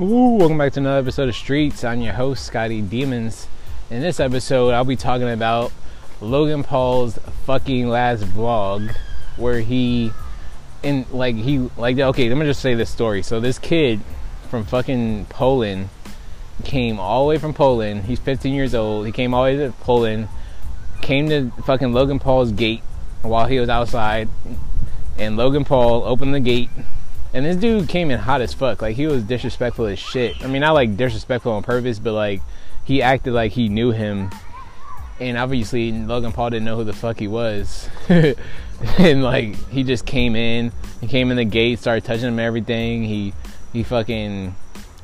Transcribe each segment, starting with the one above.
Ooh, welcome back to another episode of Streets. I'm your host, Scotty Demons. In this episode, I'll be talking about Logan Paul's fucking last vlog where he in like he like okay, let me just say this story. So this kid from fucking Poland came all the way from Poland. He's 15 years old. He came all the way to Poland, came to fucking Logan Paul's gate while he was outside, and Logan Paul opened the gate and this dude came in hot as fuck. Like he was disrespectful as shit. I mean, not like disrespectful on purpose, but like he acted like he knew him. And obviously Logan Paul didn't know who the fuck he was. and like he just came in. He came in the gate, started touching him everything. He he fucking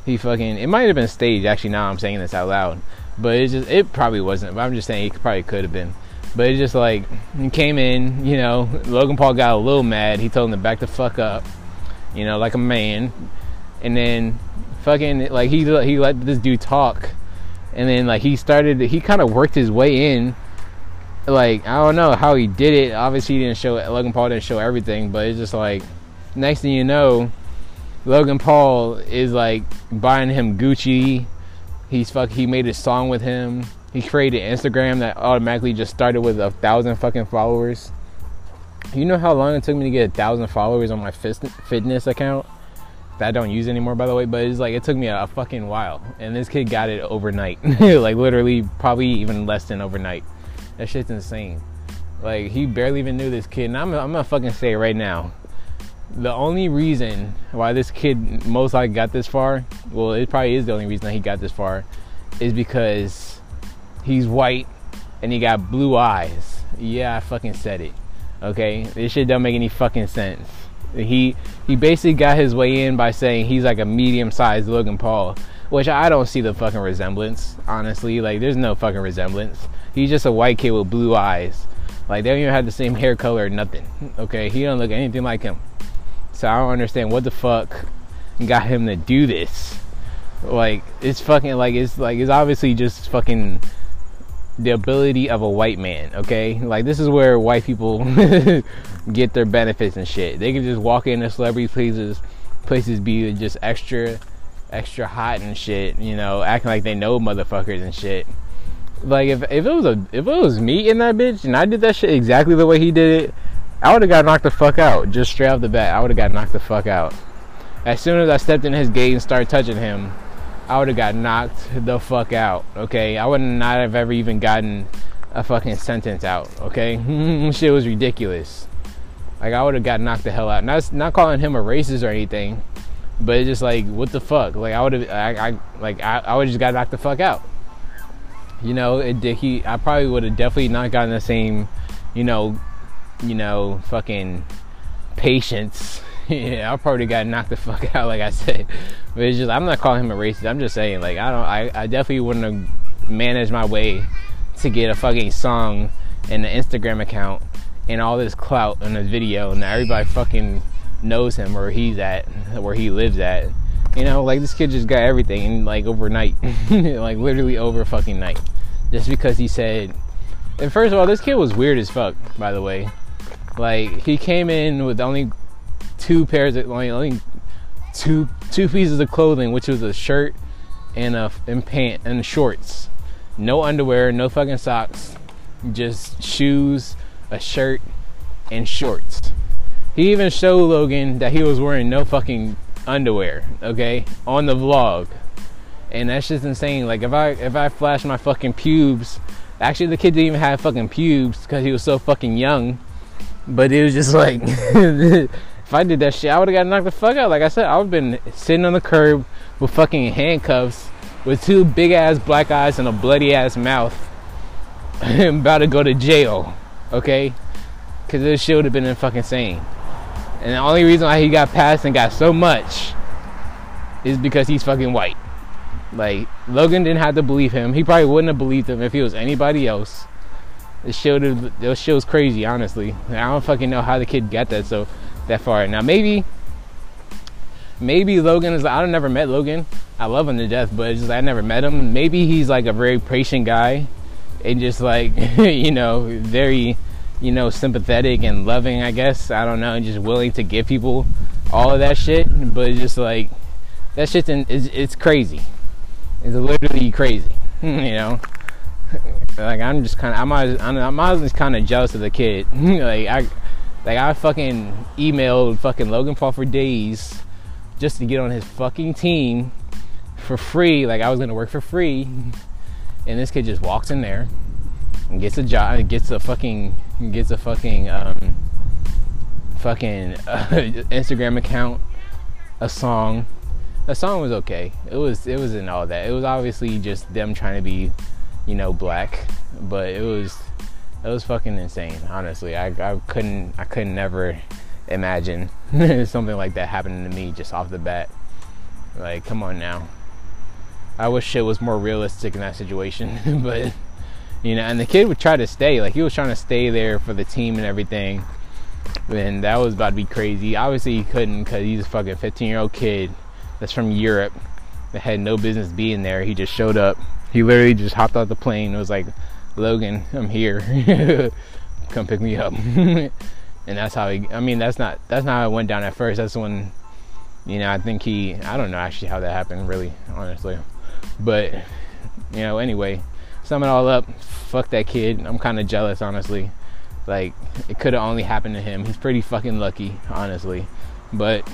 he fucking it might have been staged actually now I'm saying this out loud. But it just it probably wasn't. But I'm just saying it probably could have been. But it just like he came in, you know, Logan Paul got a little mad. He told him to back the fuck up you know, like a man. And then fucking like he he let this dude talk, and then like he started he kind of worked his way in. Like I don't know how he did it. Obviously, he didn't show Logan Paul didn't show everything, but it's just like next thing you know, Logan Paul is like buying him Gucci. He's fuck. He made a song with him. He created Instagram that automatically just started with a thousand fucking followers. You know how long it took me to get a thousand followers on my fitness account that I don't use anymore, by the way. But it's like it took me a, fucking while, and this kid got it overnight, like literally, probably even less than overnight. That shit's insane. Like he barely even knew this kid, and I'm, I'm gonna fucking say it right now. The only reason why this kid most likely got this far, well, it probably is the only reason that he got this far, is because he's white and he got blue eyes. Yeah, I fucking said it. Okay, this shit don't make any fucking sense. He he basically got his way in by saying he's like a medium-sized Logan Paul, which I don't see the fucking resemblance. Honestly, like there's no fucking resemblance. He's just a white kid with blue eyes. Like they don't even have the same hair color or nothing. Okay, he don't look anything like him. So I don't understand what the fuck got him to do this. Like it's fucking like it's like it's obviously just fucking the ability of a white man, okay? Like this is where white people get their benefits and shit. They can just walk into celebrity places places be just extra extra hot and shit, you know, acting like they know motherfuckers and shit. Like if if it was a if it was me in that bitch and I did that shit exactly the way he did it, I would have got knocked the fuck out. Just straight off the bat, I would have got knocked the fuck out. As soon as I stepped in his gate and started touching him, I would have got knocked the fuck out. Okay, I would not have ever even gotten a fucking sentence out. Okay, shit was ridiculous. Like I would have got knocked the hell out. Not not calling him a racist or anything, but it's just like what the fuck. Like I would have, I, I like I, I would just got knocked the fuck out. You know, it. He, I probably would have definitely not gotten the same, you know, you know, fucking patience yeah, I probably got knocked the fuck out, like I said. But it's just I'm not calling him a racist. I'm just saying, like I don't, I, I definitely wouldn't have managed my way to get a fucking song and an Instagram account and all this clout in a video, and everybody fucking knows him where he's at, where he lives at. You know, like this kid just got everything like overnight, like literally over fucking night, just because he said. And first of all, this kid was weird as fuck, by the way. Like he came in with only two pairs of I only two two pieces of clothing, which was a shirt and a and pant and shorts. No underwear, no fucking socks, just shoes, a shirt, and shorts. He even showed Logan that he was wearing no fucking underwear, okay, on the vlog. And that's just insane. Like if I if I flash my fucking pubes, actually the kid didn't even have fucking pubes because he was so fucking young. But it was just like If I did that shit, I would have got knocked the fuck out. Like I said, I would have been sitting on the curb with fucking handcuffs, with two big ass black eyes and a bloody ass mouth, and about to go to jail. Okay, because this shit would have been fucking insane. And the only reason why he got passed and got so much is because he's fucking white. Like Logan didn't have to believe him. He probably wouldn't have believed him if he was anybody else. This shit, this shit was crazy, honestly. I don't fucking know how the kid got that. So that far. Now maybe maybe Logan is I don't never met Logan. I love him to death, but just I never met him. Maybe he's like a very patient guy and just like you know, very you know, sympathetic and loving, I guess. I don't know, and just willing to give people all of that shit. But just like that shit's in, it's, it's crazy. It's literally crazy. you know, like I'm just kind of I'm always, I'm always kind of jealous of the kid. like I like I fucking emailed fucking Logan Paul for days just to get on his fucking team for free. Like I was gonna work for free, and this kid just walks in there and gets a job, gets a fucking gets a fucking um, fucking uh, Instagram account, a song. The song was okay. It was it wasn't all that. It was obviously just them trying to be, you know, black, but it was it was fucking insane. Honestly, I I couldn't I couldn't never imagine something like that happening to me just off the bat. Like, come on now. I wish shit was more realistic in that situation, but you know, and the kid would try to stay. Like he was trying to stay there for the team and everything. And that was about to be crazy. Obviously, he couldn't because he's a fucking 15 year old kid that's from Europe that had no business being there. He just showed up. He literally just hopped out the plane. It was like, Logan, I'm here. Come pick me up. and that's how he. I mean, that's not that's not how it went down at first. That's when, you know, I think he. I don't know actually how that happened, really, honestly. But you know, anyway, sum it all up. Fuck that kid. I'm kind of jealous, honestly. Like it could have only happened to him. He's pretty fucking lucky, honestly. But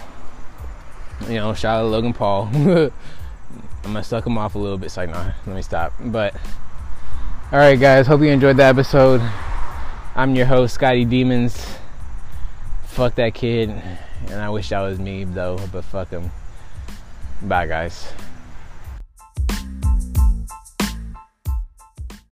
you know, shout out to Logan Paul. I'm gonna suck him off a little bit. So like, nah, let me stop. But all right, guys. Hope you enjoyed the episode. I'm your host, Scotty Demons. Fuck that kid, and I wish that was me though. But fuck him. Bye, guys.